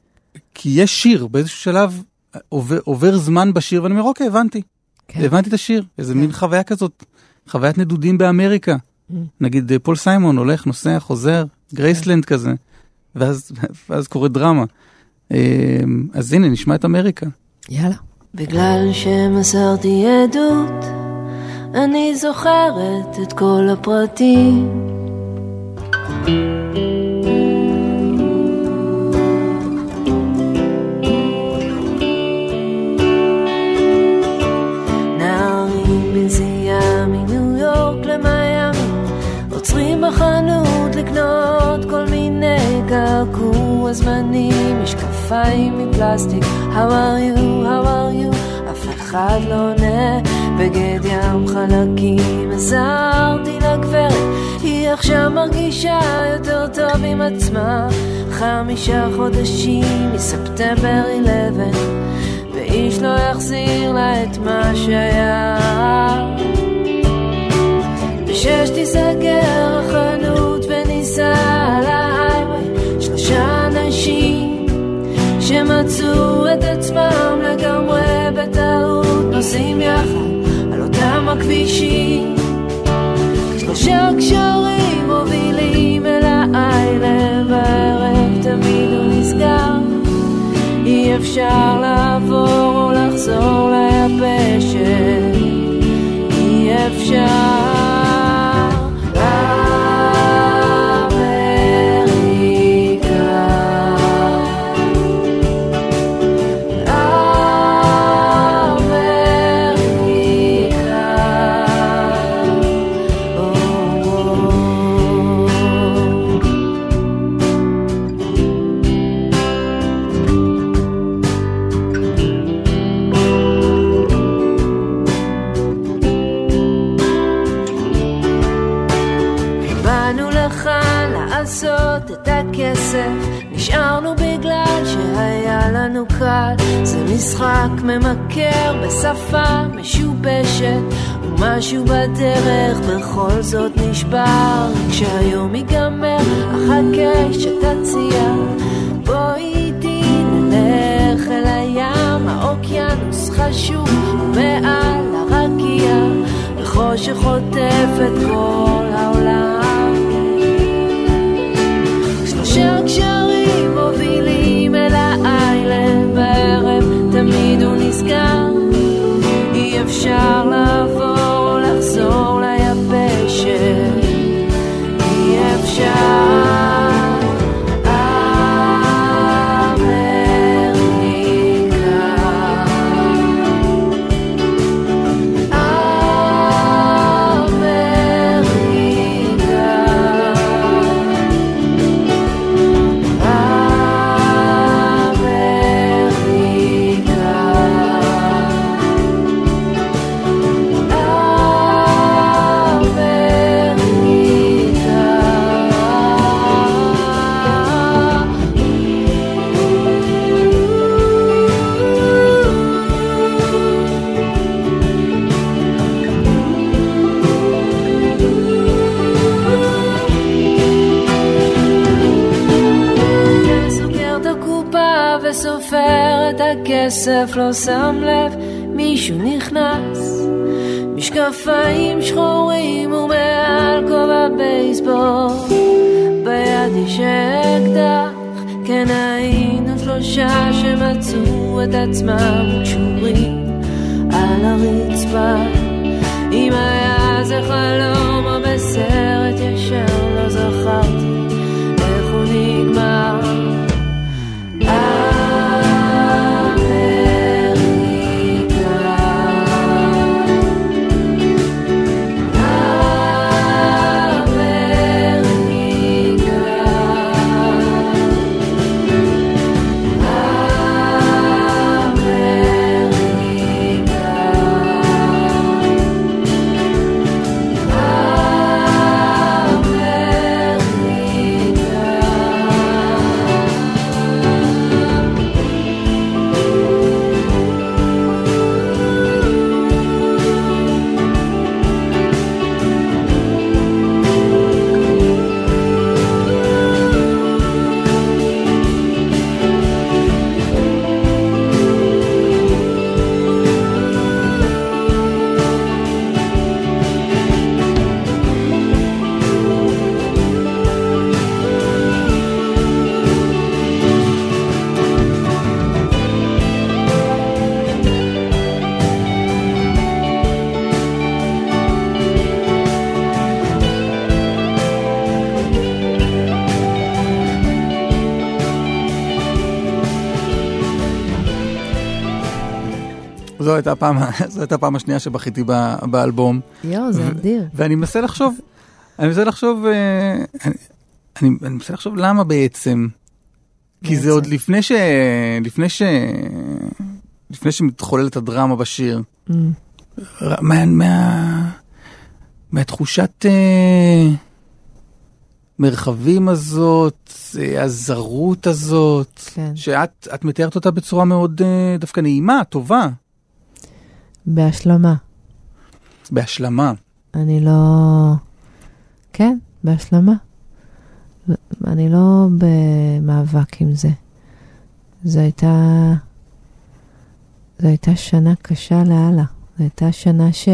כי יש שיר, באיזשהו שלב עובר, עובר זמן בשיר ואני אומר, אוקיי, הבנתי, כן. הבנתי את השיר, איזה כן. מין חוויה כזאת, חוויית נדודים באמריקה. נגיד אה, פול סיימון הולך, נוסע, חוזר, גרייסלנד כזה, ואז, ואז קורה דרמה. אה, אז הנה, נשמע את אמריקה. יאללה. בגלל שמסרתי עדות, אני זוכרת את כל הפרטים. לחנות לקנות כל מיני קעקוע זמנים, משקפיים מפלסטיק, how are you, how are you, אף אחד לא עונה, בגד ים חלקים, עזרתי לגברת, היא עכשיו מרגישה יותר טוב עם עצמה, חמישה חודשים מספטמבר 11, ואיש לא יחזיר לה את מה שהיה. בשש תיסגר החנות וניסע על ההייווי. שלושה אנשים שמצאו את עצמם לגמרי בטעות נוסעים יחד על אותם הכבישים. שלושה קשרים מובילים אל האיילם בערב תמיד הוא נסגר. אי אפשר לעבור או לחזור ליבשת. אי אפשר לנו זה משחק ממכר בשפה משובשת ומשהו בדרך בכל זאת נשבר. כשהיום ייגמר אחכה שתציע בואי איתי נלך אל הים. האוקיינוס חשוב מעל הרקיע וחושך חוטף את כל העולם לא שם לב, מישהו נכנס. משקפיים שחורים ומעל כובע בייסבול, ביד יש אקדח, כן היינו שלושה שמצאו את עצמם זו הייתה הפעם, זו הייתה הפעם השנייה שבכיתי באלבום. יואו, זה אדיר. ואני מנסה לחשוב, אני מנסה לחשוב, אה, אני- אני אני מנסה לחשוב למה בעצם. כי זה. עוד לפני ש... לפני ש... לפני שמתחוללת הדרמה בשיר. Mm. מה... מה... מהתחושת אה, מרחבים הזאת, אה, הזרות הזאת, כן. שאת את מתארת אותה בצורה מאוד אה, דווקא נעימה, טובה, בהשלמה. בהשלמה. אני לא... כן, בהשלמה. אני לא במאבק עם זה. זו הייתה... זו הייתה שנה קשה לאללה. זו הייתה שנה ש...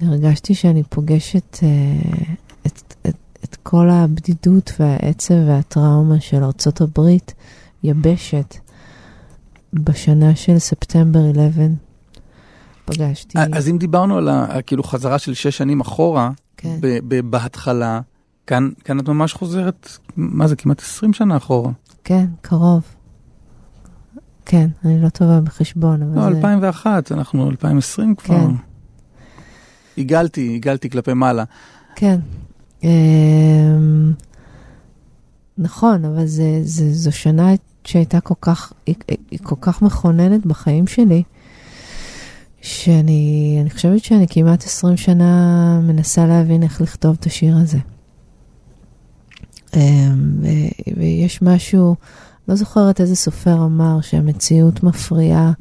הרגשתי שאני פוגשת אה, את, את, את כל הבדידות והעצב והטראומה של ארצות הברית יבשת בשנה של ספטמבר 11. פגשתי... אז אם דיברנו על כאילו חזרה של שש שנים אחורה, כן. בהתחלה, כאן, כאן את ממש חוזרת, מה זה, כמעט 20 שנה אחורה. כן, קרוב. כן, אני לא טובה בחשבון, אבל לא, זה... 2001, אנחנו 2020 כבר. כן. הגלתי, הגלתי כלפי מעלה. כן. אמ, נכון, אבל זה, זה, זו שנה שהייתה כל כך, היא, היא כל כך מכוננת בחיים שלי, שאני אני חושבת שאני כמעט 20 שנה מנסה להבין איך לכתוב את השיר הזה. אמ, ויש משהו, לא זוכרת איזה סופר אמר שהמציאות מפריעה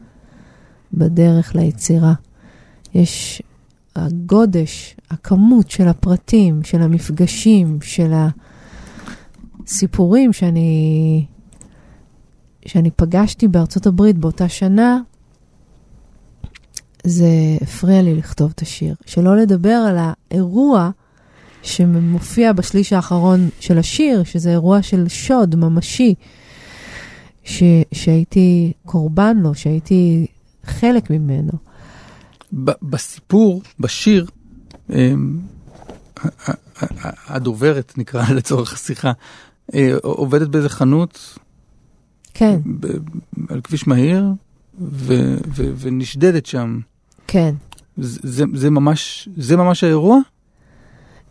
בדרך ליצירה. יש הגודש, הכמות של הפרטים, של המפגשים, של הסיפורים שאני, שאני פגשתי בארצות הברית באותה שנה, זה הפריע לי לכתוב את השיר. שלא לדבר על האירוע שמופיע בשליש האחרון של השיר, שזה אירוע של שוד ממשי, ש, שהייתי קורבן לו, שהייתי חלק ממנו. ב- בסיפור, בשיר, אמ, הדוברת, נקרא לצורך השיחה, אה, עובדת באיזה חנות כן, על כביש מהיר, ו- ו- ונשדדת שם. כן. זה, זה, זה ממש, זה ממש האירוע?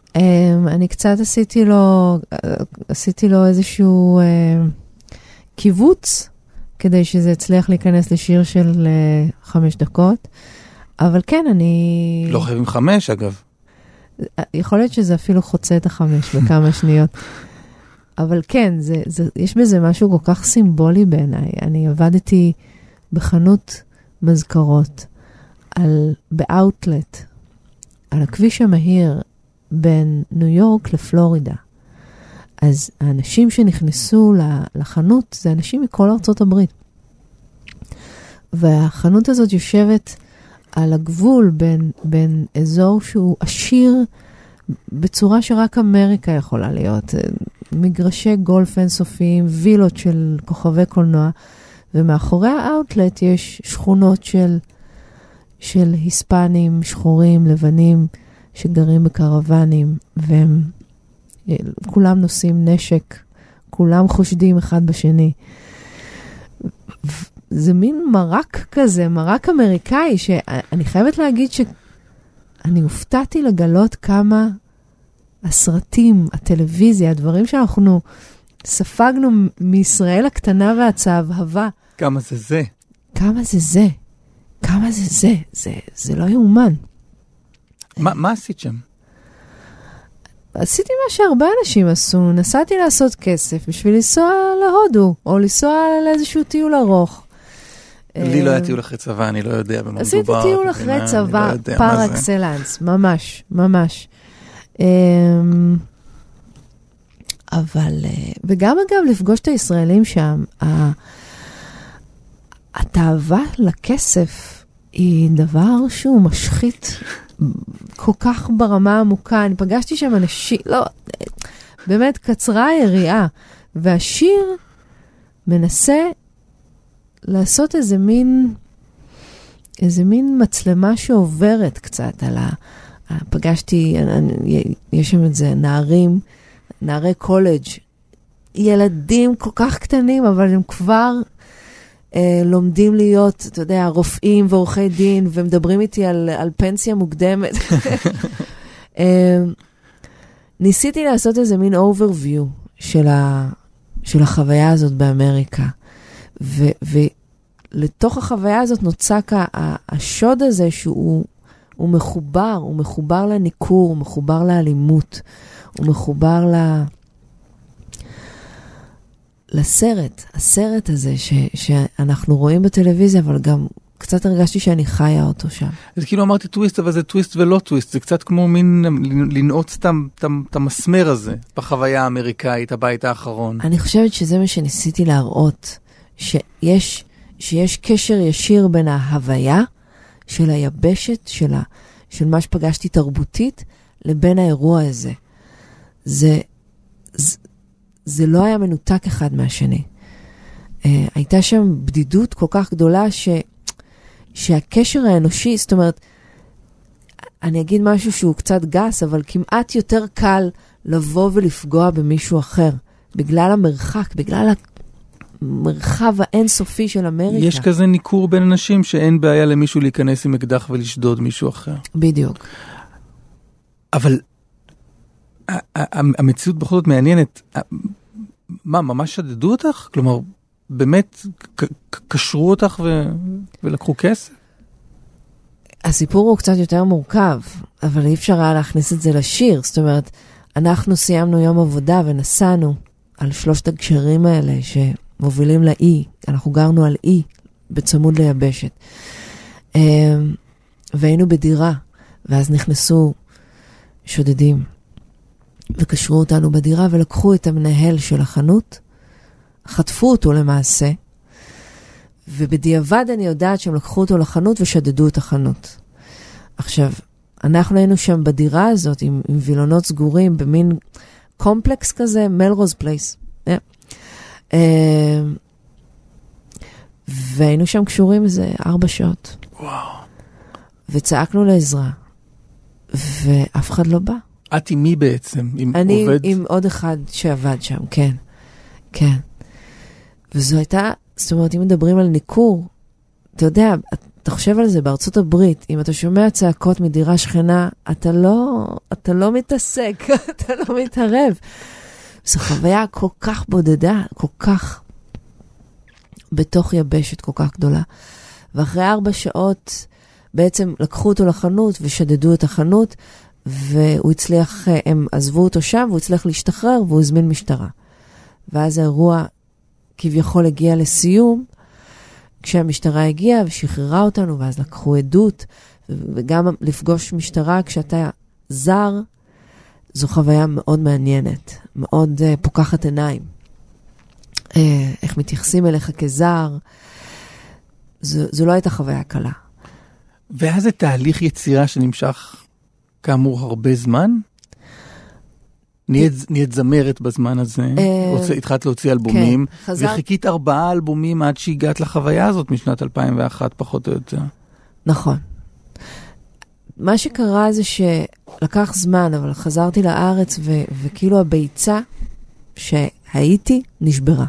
Um, אני קצת עשיתי לו, עשיתי לו איזשהו uh, קיבוץ, כדי שזה יצליח להיכנס לשיר של uh, חמש דקות. אבל כן, אני... לא חייבים חמש אגב. יכול להיות שזה אפילו חוצה את החמש בכמה שניות. אבל כן, זה, זה, יש בזה משהו כל כך סימבולי בעיניי. אני עבדתי בחנות מזכרות, על, באאוטלט, על הכביש המהיר בין ניו יורק לפלורידה. אז האנשים שנכנסו לחנות זה אנשים מכל ארצות הברית. והחנות הזאת יושבת על הגבול בין, בין אזור שהוא עשיר בצורה שרק אמריקה יכולה להיות. מגרשי גולף אינסופיים, וילות של כוכבי קולנוע, ומאחורי האאוטלט יש שכונות של, של היספנים, שחורים, לבנים, שגרים בקרוונים, והם כולם נושאים נשק, כולם חושדים אחד בשני. זה מין מרק כזה, מרק אמריקאי, שאני חייבת להגיד שאני הופתעתי לגלות כמה הסרטים, הטלוויזיה, הדברים שאנחנו ספגנו מישראל הקטנה והצהבהבה, כמה זה זה? כמה זה זה, כמה זה זה, זה, זה לא יאומן. מה, מה עשית שם? עשיתי מה שהרבה אנשים עשו, נסעתי לעשות כסף בשביל לנסוע להודו, או לנסוע לאיזשהו טיול ארוך. לי לא היה אה, טיול אחרי צבא, אני לא יודע במה עשיתי מדובר. טיול את אחרי צבא, לא יודע פר. אקסלנס, ממש, ממש. אמ, אבל, אה, וגם אגב, לפגוש את הישראלים שם, התאווה לכסף היא דבר שהוא משחית כל כך ברמה עמוקה. אני פגשתי שם אנשים, לא, באמת קצרה היריעה, והשיר מנסה לעשות איזה מין, איזה מין מצלמה שעוברת קצת על ה... פגשתי, יש שם איזה נערים, נערי קולג', ילדים כל כך קטנים, אבל הם כבר אה, לומדים להיות, אתה יודע, רופאים ועורכי דין, ומדברים איתי על, על פנסיה מוקדמת. אמ, ניסיתי לעשות איזה מין overview של, ה, של החוויה הזאת באמריקה. ו, ולתוך החוויה הזאת נוצק השוד הזה שהוא הוא מחובר, הוא מחובר לניכור, הוא מחובר לאלימות, הוא מחובר ל... לסרט, הסרט הזה ש, שאנחנו רואים בטלוויזיה, אבל גם קצת הרגשתי שאני חיה אותו שם. זה כאילו אמרתי טוויסט, אבל זה טוויסט ולא טוויסט, זה קצת כמו מין לנעוץ את המסמר הזה בחוויה האמריקאית, הבית האחרון. אני חושבת שזה מה שניסיתי להראות, שיש, שיש קשר ישיר בין ההוויה של היבשת, של, ה, של מה שפגשתי תרבותית, לבין האירוע הזה. זה, זה, זה לא היה מנותק אחד מהשני. Uh, הייתה שם בדידות כל כך גדולה ש, שהקשר האנושי, זאת אומרת, אני אגיד משהו שהוא קצת גס, אבל כמעט יותר קל לבוא ולפגוע במישהו אחר, בגלל המרחק, בגלל המרחב האינסופי של אמריקה. יש כזה ניכור בין אנשים שאין בעיה למישהו להיכנס עם אקדח ולשדוד מישהו אחר. בדיוק. אבל המציאות בכל זאת מעניינת. מה, ממש שדדו אותך? כלומר, באמת קשרו אותך ו... ולקחו כסף? הסיפור הוא קצת יותר מורכב, אבל אי אפשר היה להכניס את זה לשיר. זאת אומרת, אנחנו סיימנו יום עבודה ונסענו על שלושת הגשרים האלה שמובילים לאי. אנחנו גרנו על אי בצמוד ליבשת. אמ, והיינו בדירה, ואז נכנסו שודדים וקשרו אותנו בדירה ולקחו את המנהל של החנות, חטפו אותו למעשה, ובדיעבד אני יודעת שהם לקחו אותו לחנות ושדדו את החנות. עכשיו, אנחנו היינו שם בדירה הזאת עם, עם וילונות סגורים במין קומפלקס כזה, מלרוז פלייס. Yeah. Uh, והיינו שם קשורים איזה ארבע שעות. וואו. וצעקנו לעזרה, ואף אחד לא בא. את עם מי בעצם? עם אני עובד? עם עוד אחד שעבד שם, כן. כן. וזו הייתה, זאת אומרת, אם מדברים על ניכור, אתה יודע, אתה חושב על זה בארצות הברית, אם אתה שומע צעקות מדירה שכנה, אתה לא, אתה לא מתעסק, אתה לא מתערב. זו חוויה כל כך בודדה, כל כך בתוך יבשת כל כך גדולה. ואחרי ארבע שעות בעצם לקחו אותו לחנות ושדדו את החנות, והוא הצליח, הם עזבו אותו שם, והוא הצליח להשתחרר והוא הזמין משטרה. ואז האירוע כביכול הגיע לסיום, כשהמשטרה הגיעה ושחררה אותנו, ואז לקחו עדות, וגם לפגוש משטרה כשאתה זר, זו חוויה מאוד מעניינת, מאוד uh, פוקחת עיניים. Uh, איך מתייחסים אליך כזר, זו, זו לא הייתה חוויה קלה. והיה זה תהליך יצירה שנמשך כאמור הרבה זמן? נהיית, נהיית זמרת בזמן הזה, רוצה, התחלת להוציא אלבומים, כן, חזר... וחיכית ארבעה אלבומים עד שהגעת לחוויה הזאת משנת 2001 פחות או יותר. נכון. מה שקרה זה שלקח זמן, אבל חזרתי לארץ ו- וכאילו הביצה שהייתי נשברה.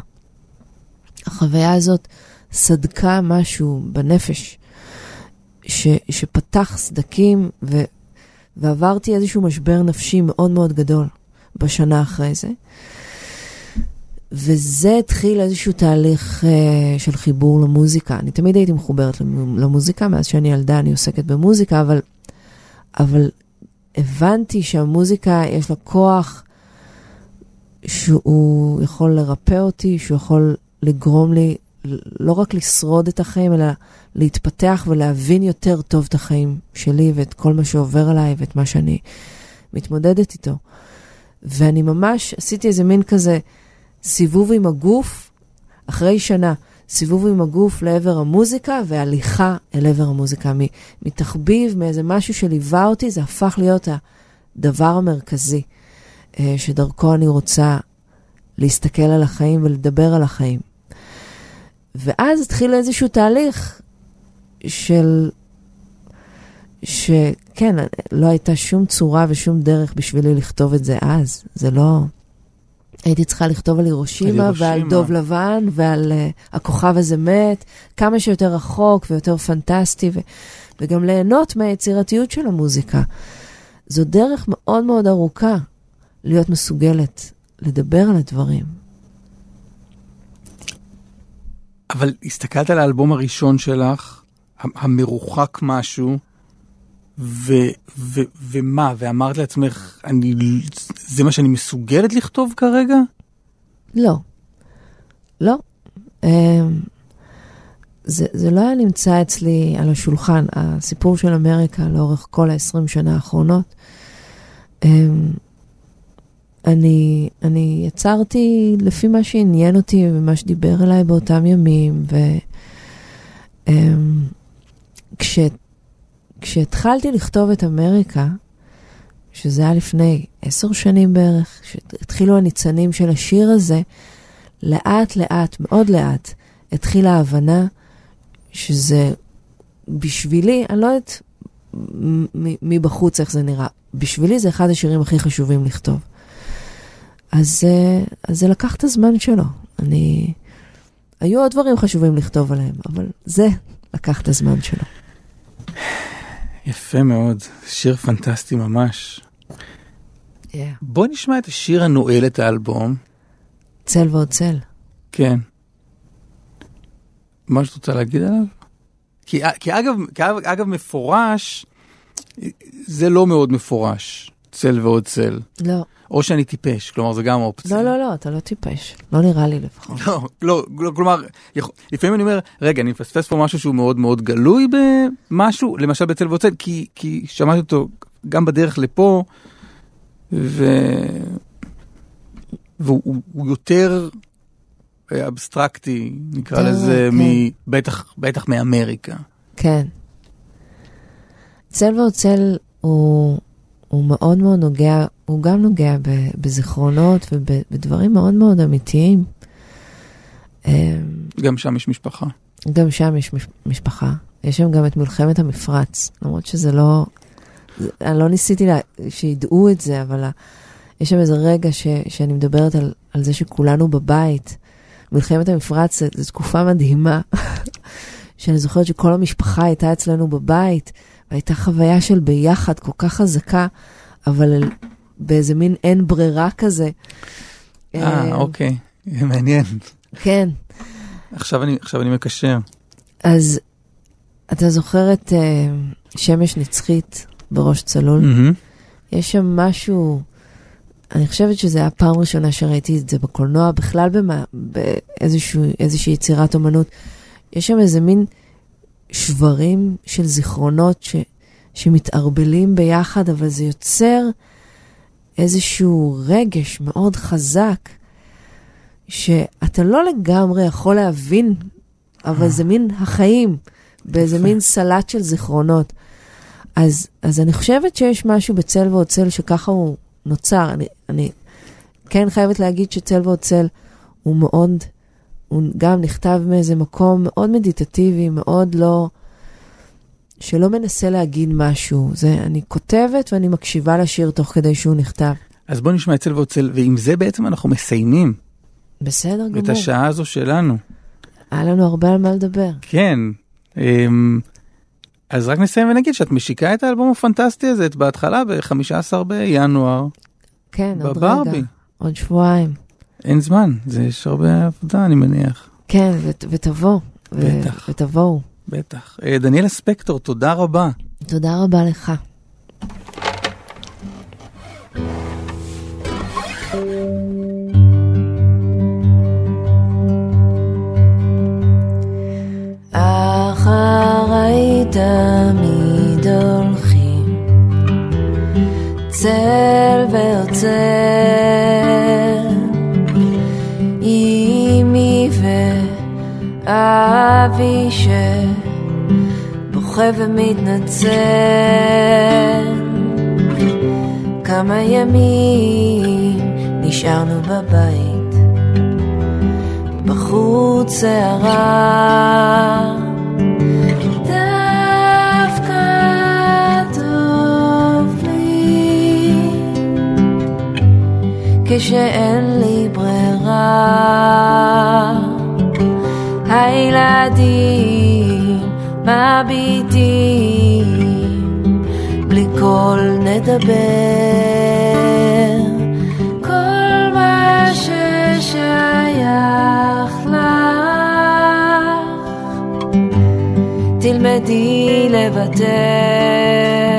החוויה הזאת סדקה משהו בנפש, ש- שפתח סדקים ו- ועברתי איזשהו משבר נפשי מאוד מאוד גדול בשנה אחרי זה. וזה התחיל איזשהו תהליך uh, של חיבור למוזיקה. אני תמיד הייתי מחוברת למוזיקה, מאז שאני ילדה אני עוסקת במוזיקה, אבל, אבל הבנתי שהמוזיקה יש לה כוח שהוא יכול לרפא אותי, שהוא יכול לגרום לי לא רק לשרוד את החיים, אלא להתפתח ולהבין יותר טוב את החיים שלי ואת כל מה שעובר עליי ואת מה שאני מתמודדת איתו. ואני ממש עשיתי איזה מין כזה סיבוב עם הגוף, אחרי שנה, סיבוב עם הגוף לעבר המוזיקה והליכה אל עבר המוזיקה. מתחביב, מאיזה משהו שליווה אותי, זה הפך להיות הדבר המרכזי אה, שדרכו אני רוצה להסתכל על החיים ולדבר על החיים. ואז התחיל איזשהו תהליך של... שכן, לא הייתה שום צורה ושום דרך בשבילי לכתוב את זה אז. זה לא... הייתי צריכה לכתוב על הירושימה ועל דוב לבן ועל uh, הכוכב הזה מת, כמה שיותר רחוק ויותר פנטסטי, ו- וגם ליהנות מהיצירתיות של המוזיקה. זו דרך מאוד מאוד ארוכה להיות מסוגלת לדבר על הדברים. אבל הסתכלת על האלבום הראשון שלך, המרוחק משהו, ו, ו, ומה, ואמרת לעצמך, אני, זה מה שאני מסוגלת לכתוב כרגע? לא. לא. אמ, זה, זה לא היה נמצא אצלי על השולחן, הסיפור של אמריקה לאורך כל ה-20 שנה האחרונות. אמ, אני, אני יצרתי לפי מה שעניין אותי ומה שדיבר אליי באותם ימים, וכשהתחלתי אמ, לכתוב את אמריקה, שזה היה לפני עשר שנים בערך, כשהתחילו הניצנים של השיר הזה, לאט לאט, מאוד לאט, התחילה ההבנה שזה בשבילי, אני לא יודעת מבחוץ איך זה נראה, בשבילי זה אחד השירים הכי חשובים לכתוב. אז, אה, אז זה לקח את הזמן שלו. אני... היו עוד דברים חשובים לכתוב עליהם, אבל זה לקח את הזמן שלו. יפה מאוד, שיר פנטסטי ממש. Yeah. בוא נשמע את השיר הנועל את האלבום. צל ועוד צל. כן. מה שאת רוצה להגיד עליו? כי, כי, אגב, כי אגב מפורש, זה לא מאוד מפורש, צל ועוד צל. לא. או שאני טיפש, כלומר זה גם אופציה. לא, לא, לא, אתה לא טיפש. לא נראה לי לפחות. לא, לא, לא כלומר, לפעמים אני אומר, רגע, אני מפספס פה משהו שהוא מאוד מאוד גלוי במשהו, למשל בצל ועוד צל, כי, כי שמעתי אותו גם בדרך לפה, ו... והוא יותר אבסטרקטי, נקרא כן, לזה, כן. מ... בטח, מאמריקה. כן. צל ועוד צל הוא, הוא מאוד מאוד נוגע, הוא גם נוגע בזיכרונות ובדברים מאוד מאוד אמיתיים. אמ, גם שם יש משפחה. גם שם יש מש- משפחה. יש שם גם את מלחמת המפרץ, למרות שזה לא... אני לא ניסיתי לה, שידעו את זה, אבל יש שם איזה רגע ש, שאני מדברת על, על זה שכולנו בבית. מלחמת המפרץ זו תקופה מדהימה, שאני זוכרת שכל המשפחה הייתה אצלנו בבית, והייתה חוויה של ביחד כל כך חזקה, אבל באיזה מין אין ברירה כזה. אה, אוקיי, מעניין. כן, עכשיו אני, עכשיו אני מקשר. אז אתה זוכר את uh, שמש נצחית בראש צלול? מהמם. יש שם משהו, אני חושבת שזו הייתה פעם ראשונה שראיתי את זה בקולנוע, בכלל במה, באיזושהי יצירת אומנות. יש שם איזה מין שברים של זיכרונות ש, שמתערבלים ביחד, אבל זה יוצר איזשהו רגש מאוד חזק, שאתה לא לגמרי יכול להבין, אבל זה מין החיים, באיזה. מין סלט של זיכרונות. אז, אז אני חושבת שיש משהו בצל ועוד צל שככה הוא נוצר. אני, אני כן חייבת להגיד שצל ועוד צל הוא מאוד, הוא גם נכתב מאיזה מקום מאוד מדיטטיבי, מאוד לא, שלא מנסה להגיד משהו. זה, אני כותבת ואני מקשיבה לשיר תוך כדי שהוא נכתב. אז בוא נשמע את צל ועוד צל, ועם זה בעצם אנחנו מסיימים בסדר גמור. את השעה הזו שלנו. היה לנו הרבה על מה לדבר. כן. אמ, אז רק נסיים ונגיד שאת משיקה את האלבום הפנטסטי הזה, את בהתחלה ב-15 בינואר, כן, עוד בברבי. רגע, עוד שבועיים. אין זמן, זה יש הרבה עבודה אני מניח. כן, ות, ותבוא. ו- בטח. ותבואו. בטח. אה, דניאלה ספקטור, תודה רבה. תודה רבה לך. אחריי תמיד הולכים צל ועוצר ואבי שבוכה ומתנצל. כמה ימים נשארנו בבית בחוץ סערה כשאין לי ברירה הילדים מביטים בלי קול נדבר. כל מה ששייך לך תלמדי לוותר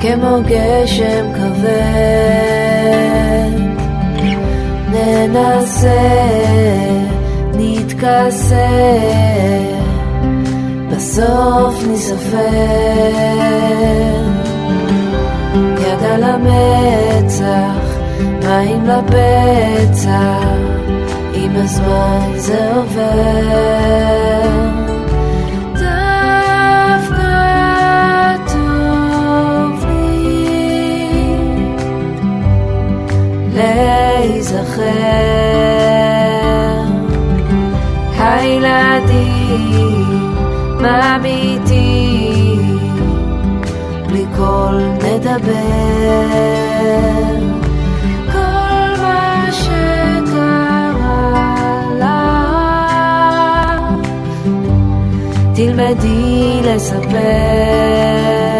כמו גשם כבד. ננסה, נתכסה בסוף ניספר יד על המצח, מים לפצע עם הזמן זה עובר להיזכר הילדים מביטים בלי קול נדבר כל מה שקרה לך תלמדי לספר